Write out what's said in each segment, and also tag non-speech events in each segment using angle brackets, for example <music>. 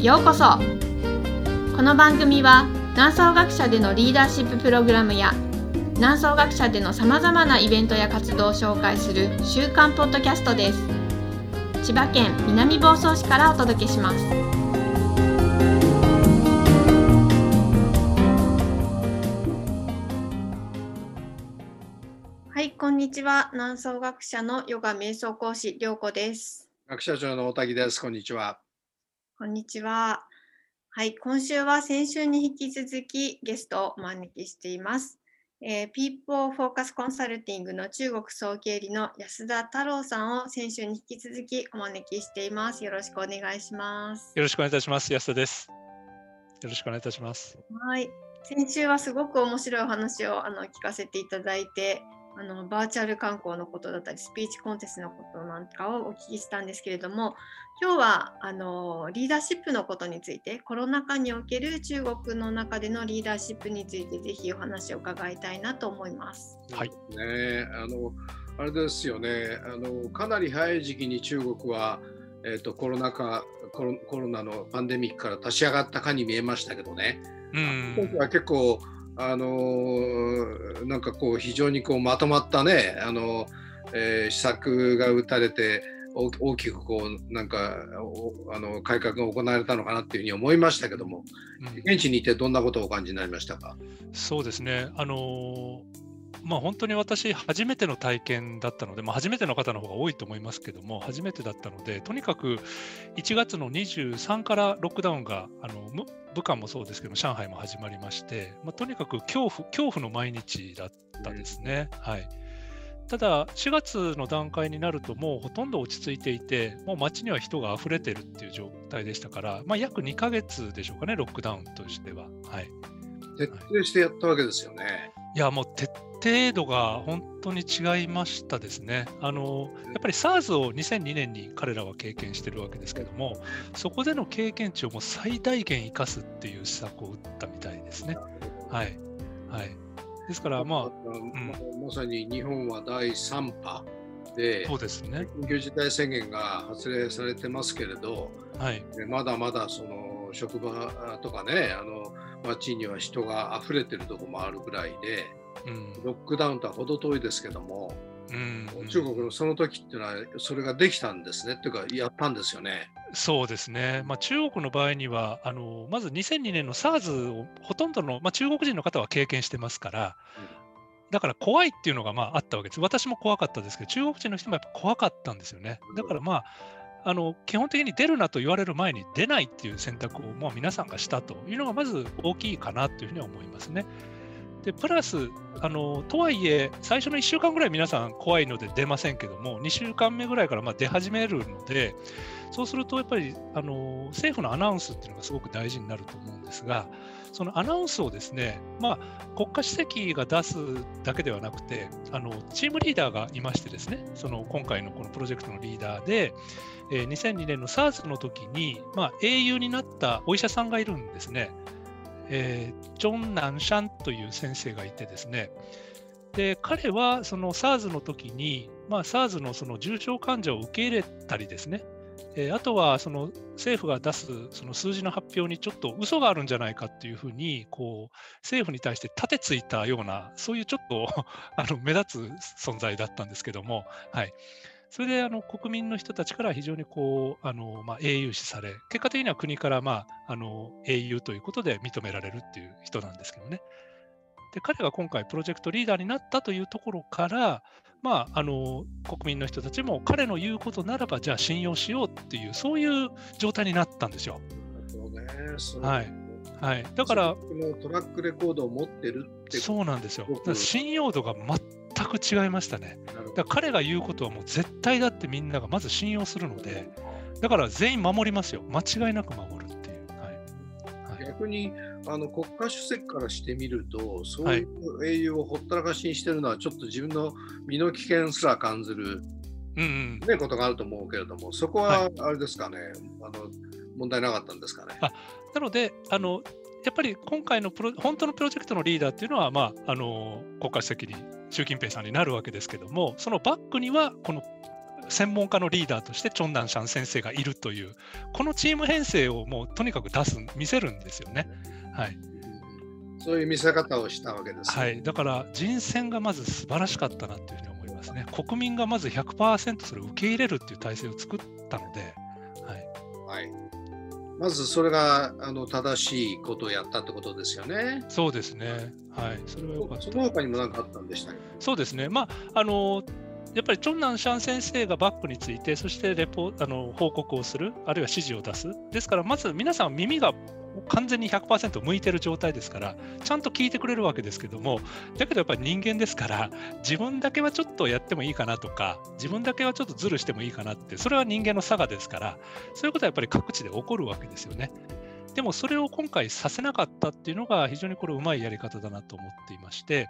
へようこそ。この番組は南総学者でのリーダーシッププログラムや南総学者でのさまざまなイベントや活動を紹介する週刊ポッドキャストです。千葉県南房総市からお届けします。はいこんにちは。南総学者のヨガ瞑想講師涼子です。学者長の大滝です。こんにちは。こんにちは。はい、今週は先週に引き続きゲストをお招きしています。えー、People Focus Consulting の中国総経理の安田太郎さんを先週に引き続きお招きしています。よろしくお願いします。よろしくお願いいたします。安田です。よろしくお願いいたします。はい。先週はすごく面白いお話をあの聞かせていただいて、あのバーチャル観光のことだったりスピーチコンテストのことなんかをお聞きしたんですけれども今日はあのリーダーシップのことについてコロナ禍における中国の中でのリーダーシップについてぜひお話を伺いたいなと思います。はい、ねあのあれですよね。あのかなり早い時期に中国は、えーと、コロナ禍コロコロナのパンデミックから立ち上がったかに見えましたけどね、うん、今回は結構あのー、なんかこう非常にこうまとまったね、あのえー、施策が打たれて大きくこうなんかあの改革が行われたのかなっていうふうに思いましたけども、うん、現地にいてどんなことをお感じになりましたか？そうですね、あのー、まあ、本当に私、初めての体験だったので、まあ、初めての方の方が多いと思いますけども、初めてだったので、とにかく1月の23からロックダウンがあの武漢もそうですけど上海も始まりまして、まあ、とにかく恐怖恐怖の毎日だったですね。はい、ただ、4月の段階になると、もうほとんど落ち着いていて、もう街には人が溢れてるっていう状態でしたから、まあ、約2ヶ月でしょうかね、ロックダウンとしては。はい、徹底してやったわけですよね。いや、もう徹底度が本当に違いましたですね。あのやっぱり SARS を2002年に彼らは経験してるわけですけども、そこでの経験値をもう最大限生かすっていう施策を打ったみたいですね。はい。はい。ですから、まあ、うん、まさに日本は第3波で、そうですね。緊急事態宣言が発令されてますけれど、はい、まだまだその職場とかね、あの街には人が溢れてるとこもあるぐらいで、うん、ロックダウンとは程遠いですけども、うん、中国のその時っていうのはそれができたんですねっていうかやったんですよね。そうですね、まあ、中国の場合にはあのまず2002年の SARS をほとんどの、まあ、中国人の方は経験してますから、だから怖いっていうのがまああったわけです。私も怖かったですけど、中国人の人もやっぱ怖かったんですよね。だからまああの基本的に出るなと言われる前に出ないっていう選択をもう皆さんがしたというのがまず大きいかなというふうには思いますね。でプラスあの、とはいえ、最初の1週間ぐらい皆さん怖いので出ませんけども、2週間目ぐらいからまあ出始めるので、そうするとやっぱりあの政府のアナウンスっていうのがすごく大事になると思うんですが、そのアナウンスをですね、まあ、国家主席が出すだけではなくて、あのチームリーダーがいましてですね、その今回のこのプロジェクトのリーダーで、えー、2002年の SARS の時に、まあ、英雄になったお医者さんがいるんですね。えー、ジョン・ナンシャンという先生がいてですね、で彼はその SARS の時に、まあ、SARS のその重症患者を受け入れたりですね、えー、あとはその政府が出すその数字の発表にちょっと嘘があるんじゃないかっていうふうにこう政府に対して立てついたようなそういうちょっと <laughs> あの目立つ存在だったんですけども、はい、それであの国民の人たちから非常にこうあの、まあ、英雄視され結果的には国から、まあ、あの英雄ということで認められるっていう人なんですけどね。で彼が今回プロジェクトリーダーになったというところから、まあ、あの国民の人たちも彼の言うことならばじゃあ信用しようっていうそういう状態になったんですよ。ね、はいはい、だからトラックレコードを持ってるってそうなんですよ。信用度が全く違いましたね。だから彼が言うことはもう絶対だってみんながまず信用するので、だから全員守りますよ。間違いなく守る逆にあの国家主席からしてみると、そういう英雄をほったらかしにしてるのは、ちょっと自分の身の危険すら感じる、うんうん。ね、ことがあると思うけれども、そこはあれですかね、あの問題なかったんですかね。あなのであの、やっぱり今回のプロ本当のプロジェクトのリーダーっていうのは、まあ、あの国家主席に習近平さんになるわけですけども、そのバックにはこの専門家のリーダーとしてチョンナンシャン先生がいるというこのチーム編成をもうとにかく出す見せるんですよね。はいそういう見せ方をしたわけです、ね、はい、だから人選がまず素晴らしかったなというふうに思いますね。国民がまず100%それを受け入れるっていう体制を作ったので、はい。はい、まずそれがあの正しいことをやったってことですよね。そうですね。はい。それは。その他にも何かあったんでしたそうですね。まあ、あの、やっぱりチョンナンシャン先生がバックについて、そしてレポあの報告をする、あるいは指示を出す。ですから、まず皆さん耳が完全に100%向いてる状態ですから、ちゃんと聞いてくれるわけですけども、だけどやっぱり人間ですから、自分だけはちょっとやってもいいかなとか、自分だけはちょっとズルしてもいいかなって、それは人間の差がですから、そういうことはやっぱり各地で起こるわけですよね。でもそれを今回させなかったっていうのが非常にこれうまいやり方だなと思っていまして、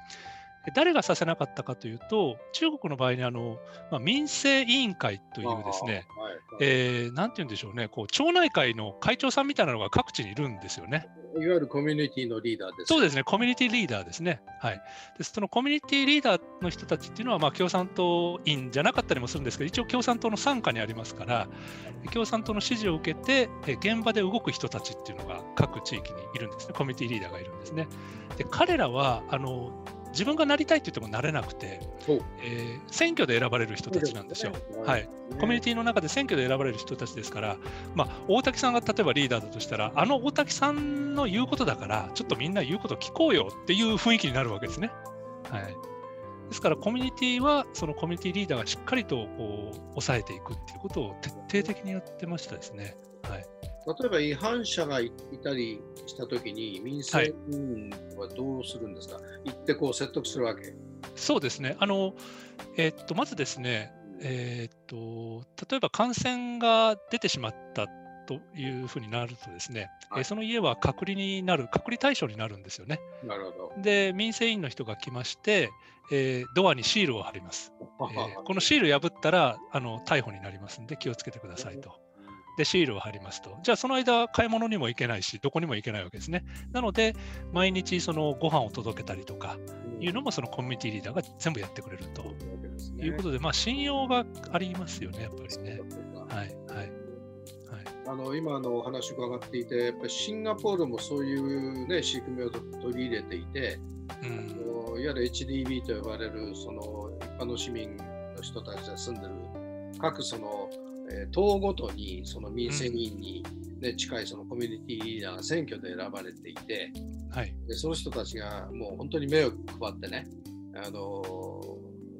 誰がさせなかったかというと、中国の場合にあの、まあ、民生委員会というですね、はいはい、えー、なんて言うんでしょうねこう、町内会の会長さんみたいなのが各地にいるんですよね。いわゆるコミュニティのリーダーです、そうですね、コミュニティリーダーですね。はい、でそのコミュニティリーダーの人たちっていうのは、まあ、共産党員じゃなかったりもするんですけど、一応共産党の傘下にありますから、共産党の指示を受けて、現場で動く人たちっていうのが各地域にいるんですね、コミュニティリーダーがいるんですね。で彼らはあの自分がなりたいって言ってもなれなくて、えー、選挙で選ばれる人たちなんですよ、はい。コミュニティの中で選挙で選ばれる人たちですから、まあ、大滝さんが例えばリーダーだとしたら、あの大滝さんの言うことだから、ちょっとみんな言うこと聞こうよっていう雰囲気になるわけですね。はい、ですから、コミュニティは、そのコミュニティリーダーがしっかりとこう抑えていくっていうことを徹底的にやってましたですね。はい例えば違反者がいたりしたときに、民生委員はどうするんですか、はい、行ってこう説得するわけそうですね、あのえー、っとまずですね、えー、っと、例えば感染が出てしまったというふうになるとですね、はい、その家は隔離になる、隔離対象になるんですよね。なるほどで、民生委員の人が来まして、えー、ドアにシールを貼ります。<laughs> えー、このシール破ったらあの逮捕になりますんで気をつけてくださいと。で、シールを貼りますと。じゃあ、その間、買い物にも行けないし、どこにも行けないわけですね。なので、毎日、そのご飯を届けたりとか、いうのも、そのコミュニティリーダーが全部やってくれるということで、まあ、信用がありますよね、やっぱりね。はい、はい。あの今のお話伺っていて、やっぱりシンガポールもそういう、ね、仕組みを取り入れていて、うん、いわゆる HDB と呼ばれるその一般の市民の人たちが住んでる各そのえー、党ごとにその民生委員に、ね、近いそのコミュニティリーダーが選挙で選ばれていて、はい、でその人たちがもう本当に目を配ってね、あの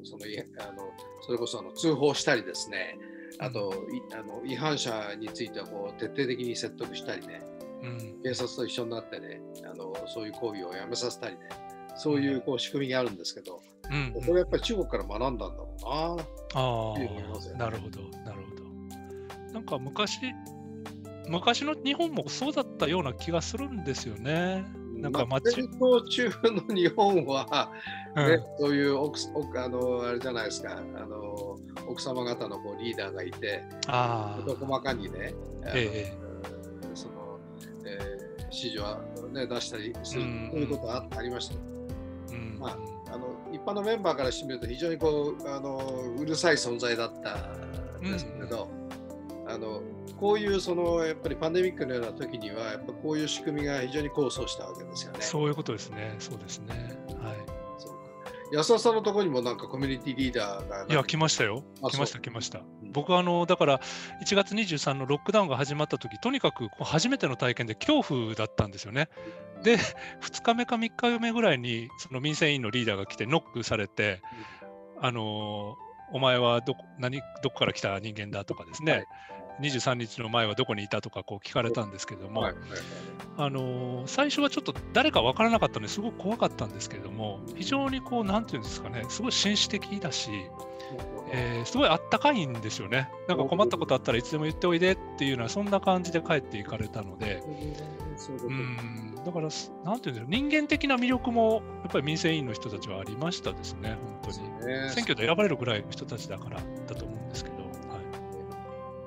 そのあのそれこそあの通報したりですね、あとあの違反者についてはこう徹底的に説得したりね、うん、警察と一緒になってねあの、そういう行為をやめさせたりね、そういうこう仕組みがあるんですけど、うん、これやっぱり中国から学んだんだろうなあ、ね、なるほど、なるほど。なんか昔、昔の日本もそうだったような気がするんですよね。なんか街。戦争中の日本は、ね、うん、そういう奥奥あのあれじゃないですか。あの奥様方のこうリーダーがいてあ細かにね、ええ、その、えー、指示は、ね、出したりする、ということはありました。うん、まああの一般のメンバーからしてみると非常にこうあのうるさい存在だったんですけど、うんあのこういうそのやっぱりパンデミックのような時にはやっぱこういう仕組みが非常に功を奏したわけですよね。そういうことですね。そうですね。はい。安田さんのところにもなんかコミュニティリーダーがいや来ましたよ。来ました来ました。うん、僕はあのだから1月23のロックダウンが始まった時とにかく初めての体験で恐怖だったんですよね。で2日目か3日目ぐらいにその民生委員のリーダーが来てノックされて、うん、あのお前はどこ何どこから来た人間だとかですね、はい、23日の前はどこにいたとかこう聞かれたんですけども、はい。はいはい、あの最初はちょっと誰か分からなかったのですごく怖かったんですけれども非常にこうなんていうんですかねすごい紳士的だし、えー、すごいあったかいんですよね。なんか困ったことあったらいつでも言っておいでっていうようなそんな感じで帰っていかれたので。うん。だから、なんていうんだろう、人間的な魅力もやっぱり民生委員の人たちはありましたですね、本当に。選挙で選ばれるぐらいの人たちだからだと思うんですけど。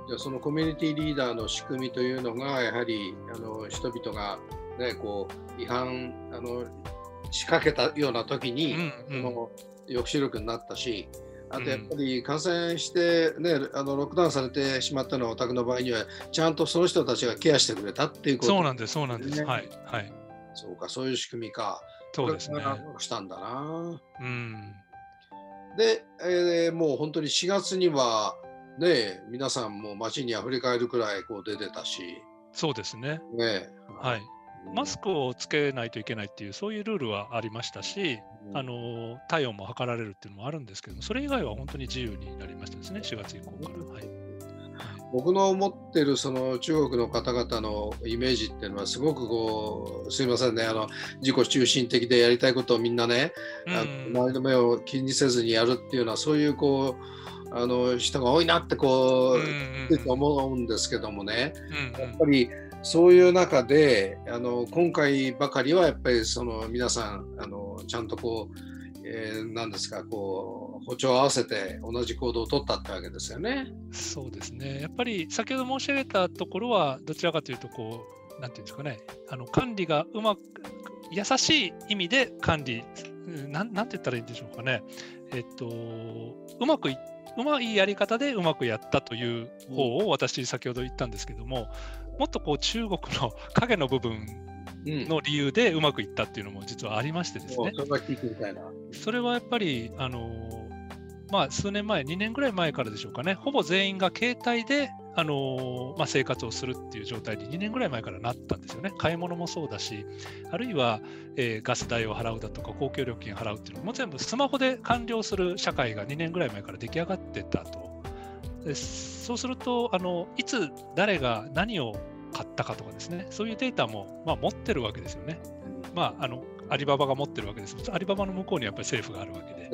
じゃそのコミュニティリーダーの仕組みというのがやはりあの人々が、ね、こう違反あの仕掛けたような時に、うんうん、の抑止力になったしあとやっぱり感染して、ねあのロックダウンされてしまったのはお宅の場合には、ちゃんとその人たちがケアしてくれたっていうことそうなんです、そうなんです。ねはい、はい。そうか、そういう仕組みか。そうですねしたんだな。うん。で、えーもう本当に4月には、ね、皆さんも街にあふれ返るくらいこう出てたし、そうですね。ね、はい。マスクをつけないといけないっていう、そういうルールはありましたし、うん。あの体温も測られるっていうのもあるんですけども、それ以外は本当に自由になりましたですね、4月以降から。はい。僕の思ってるその中国の方々のイメージっていうのはすごくこうすいませんねあの自己中心的でやりたいことをみんなね、あうん。周りの目を気にせずにやるっていうのはそういうこうあの人が多いなってこう、うんうん思うんですけどもね。うん。やっぱりそういう中であの今回ばかりはやっぱりその皆さんあのちゃんとこう、えー、何ですかこう歩調を合わせて同じ行動を取ったってわけですよね。そうですね。やっぱり先ほど申し上げたところは、どちらかというと、こう、なんていうんですかね、あの管理がうまく、優しい意味で管理、なんなんて言ったらいいんでしょうかね。えっと、うまくい、うまいやり方でうまくやったという方を私、先ほど言ったんですけども、もっとこう中国の <laughs> 影の部分うん、の理由でうまくいったっていうのも実はありましてですね。それはやっぱり、あのまあ、数年前、2年ぐらい前からでしょうかね、ほぼ全員が携帯で、あのまあ、生活をするっていう状態に2年ぐらい前からなったんですよね。買い物もそうだし、あるいは、えーガス代を払うだとか、公共料金払うっていうのも全部スマホで完了する社会が2年ぐらい前から出来上がってたと。でそうするとあの、いつ誰が何を買ったかとかですね、そういうデータも、まあ、持ってるわけですよね。まあ、あのアリババが持ってるわけです。アリババの向こうにやっぱり政府があるわけで。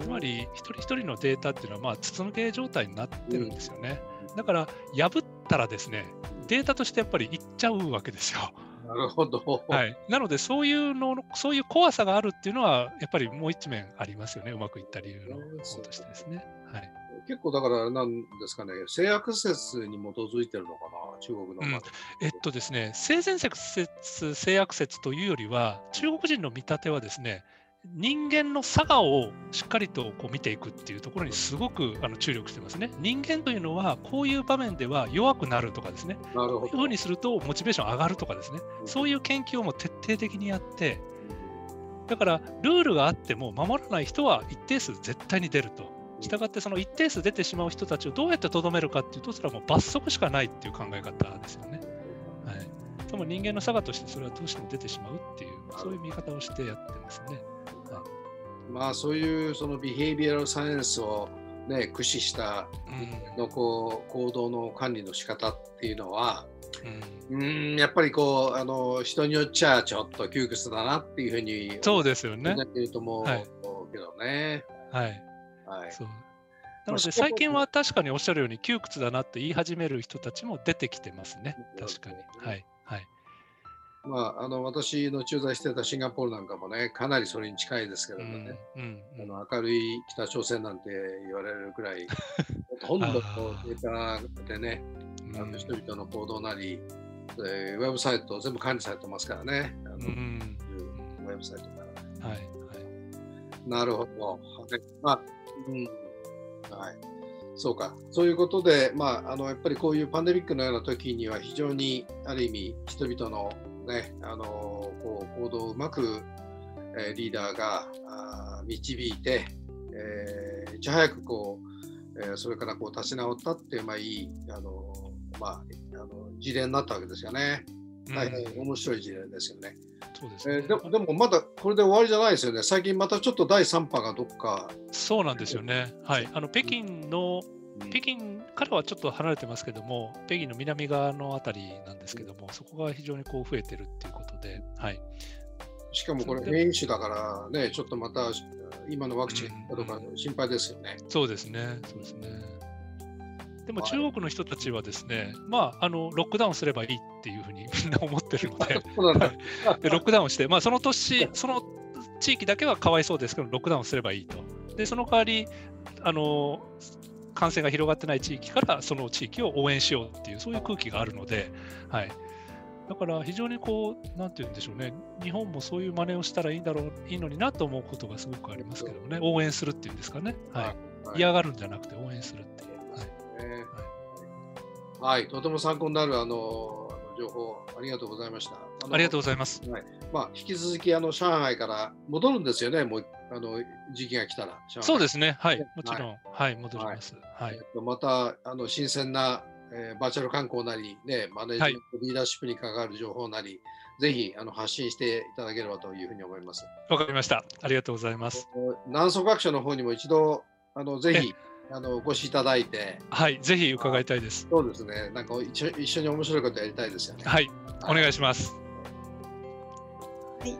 つまり、一人一人のデータっていうのは、まあ、筒抜け状態になってるんですよね。だから、破ったらですね、データとしてやっぱりいっちゃうわけですよ。なるほど。はい、なので、そういうの、そういう怖さがあるっていうのは、やっぱりもう一面ありますよね、うまくいった理由の方としてですね。はい、結構だからなんですかね、性悪説に基づいてるのかな、中国の。うんえっとですね、性善説、性悪説というよりは、中国人の見立てはですね、人間の差がをしっかりとこう見ていくっていうところにすごくあの注力してますね。人間というのはこういう場面では弱くなるとかですね、なるほど。こういうふうにするとモチベーション上がるとかですね、そういう研究をもう徹底的にやって、だからルールがあっても守らない人は一定数絶対に出ると。したがってその一定数出てしまう人たちをどうやってとどめるかっていうと、それはもう罰則しかないっていう考え方ですよね。はい。その人間の差がとしてそれはどうしても出てしまうっていう、そういう見方をしてやってますね。まあそういうそのビヘイビアルサイエンスをね駆使したうんのこう行動の管理の仕方っていうのは、うんうーんやっぱりこうあの人によっちゃちょっと窮屈だなっていうふうにそうですよね。言うと思うはいけどね。はい。はい。そうなので最近は確かにおっしゃるように窮屈だなって言い始める人たちも出てきてますね。確かに。はい。はい。まああの私の駐在してたシンガポールなんかもねかなりそれに近いですけうどもね。ん。うん。うんあの明るい北朝鮮なんて言われるくらい、<laughs> ほとんどこうデータでね、あの人々の行動なり、えーウェブサイト全部管理されてますからね、あのうん。ウェブサイトから。はい。はい。なるほど。はいまあうんはい、そうか。そういうことで、まあ、あのやっぱりこういうパンデミックのような時には非常にある意味人々の,、ね、あのこう行動をうまく、えーリーダーがあー導いて、えーいち早くこう、えーそれからこう立ち直ったっていう、まあ、いいあの、まあ、あの事例になったわけですよね。大変うん面白い事例ですよね。そうですね。えーでもでもまだこれで終わりじゃないですよね。最近またちょっと第3波がどっか。そうなんですよね。はい。あの北京のうん北京からはちょっと離れてますけども、北京の南側のあたりなんですけども、そこが非常にこう増えてるっていうことで、はい。しかもこれで変異種だからね、ちょっとまた今のワクチンかどうかうん心配ですよね。そうですね。そうですね。でもはい中国の人たちはですね、まあ、あのロックダウンすればいいっていうふうに <laughs> みんな思ってるので。でロックダウンして、まあ、その年、その地域だけはかわいそうですけど、ロックダウンすればいいと。で、その代わり、あの感染が広がってない地域からその地域を応援しようっていう、そういう空気があるので、はい。だから非常にこう、なんて言うんでしょうね、日本もそういう真似をしたらいいんだろう、いいのになと思うことがすごくありますけどね、応援するっていうんですかね。はい。嫌がるんじゃなくて応援するっていう。ねはい、とても参考になるあの情報ありがとうございました。ありがとうございます。はい、まあ引き続きあの上海から戻るんですよね。もうあの時期が来たら。そうですね。はい、もちろん、はい、はい、戻ります。はい。えっとまたあの新鮮な、えー、バーチャル観光なりねマネージメント、リーダーシップに関わる情報なり。ぜひあの発信していただければというふうに思います。わかりました。ありがとうございます。南宋学者の方にも一度あのぜひあのお越しいただいて、はい、ぜひ伺いたいです。そうですね。なんか一緒一緒に面白いことやりたいですよね。はい、お願いします。はい。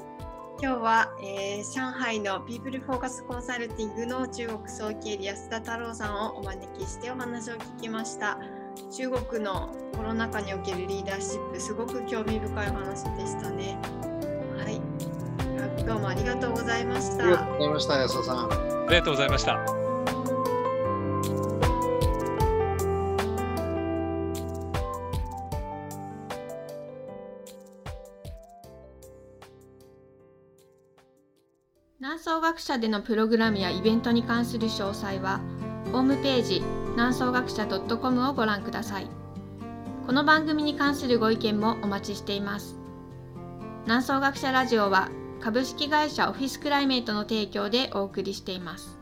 今日は、えー、上海のピープルフォーカスコンサルティングの中国総経理安田太郎さんをお招きしてお話を聞きました。中国のコロナ禍におけるリーダーシップすごく興味深い話でしたね。はい。どうもありがとうございました。ありがとうございました、安田さん。ありがとうございました。南総学者でのプログラムやイベントに関する詳細は、ホームページ南総学者 .com をご覧ください。この番組に関するご意見もお待ちしています。南総学者ラジオは株式会社オフィスクライメイトの提供でお送りしています。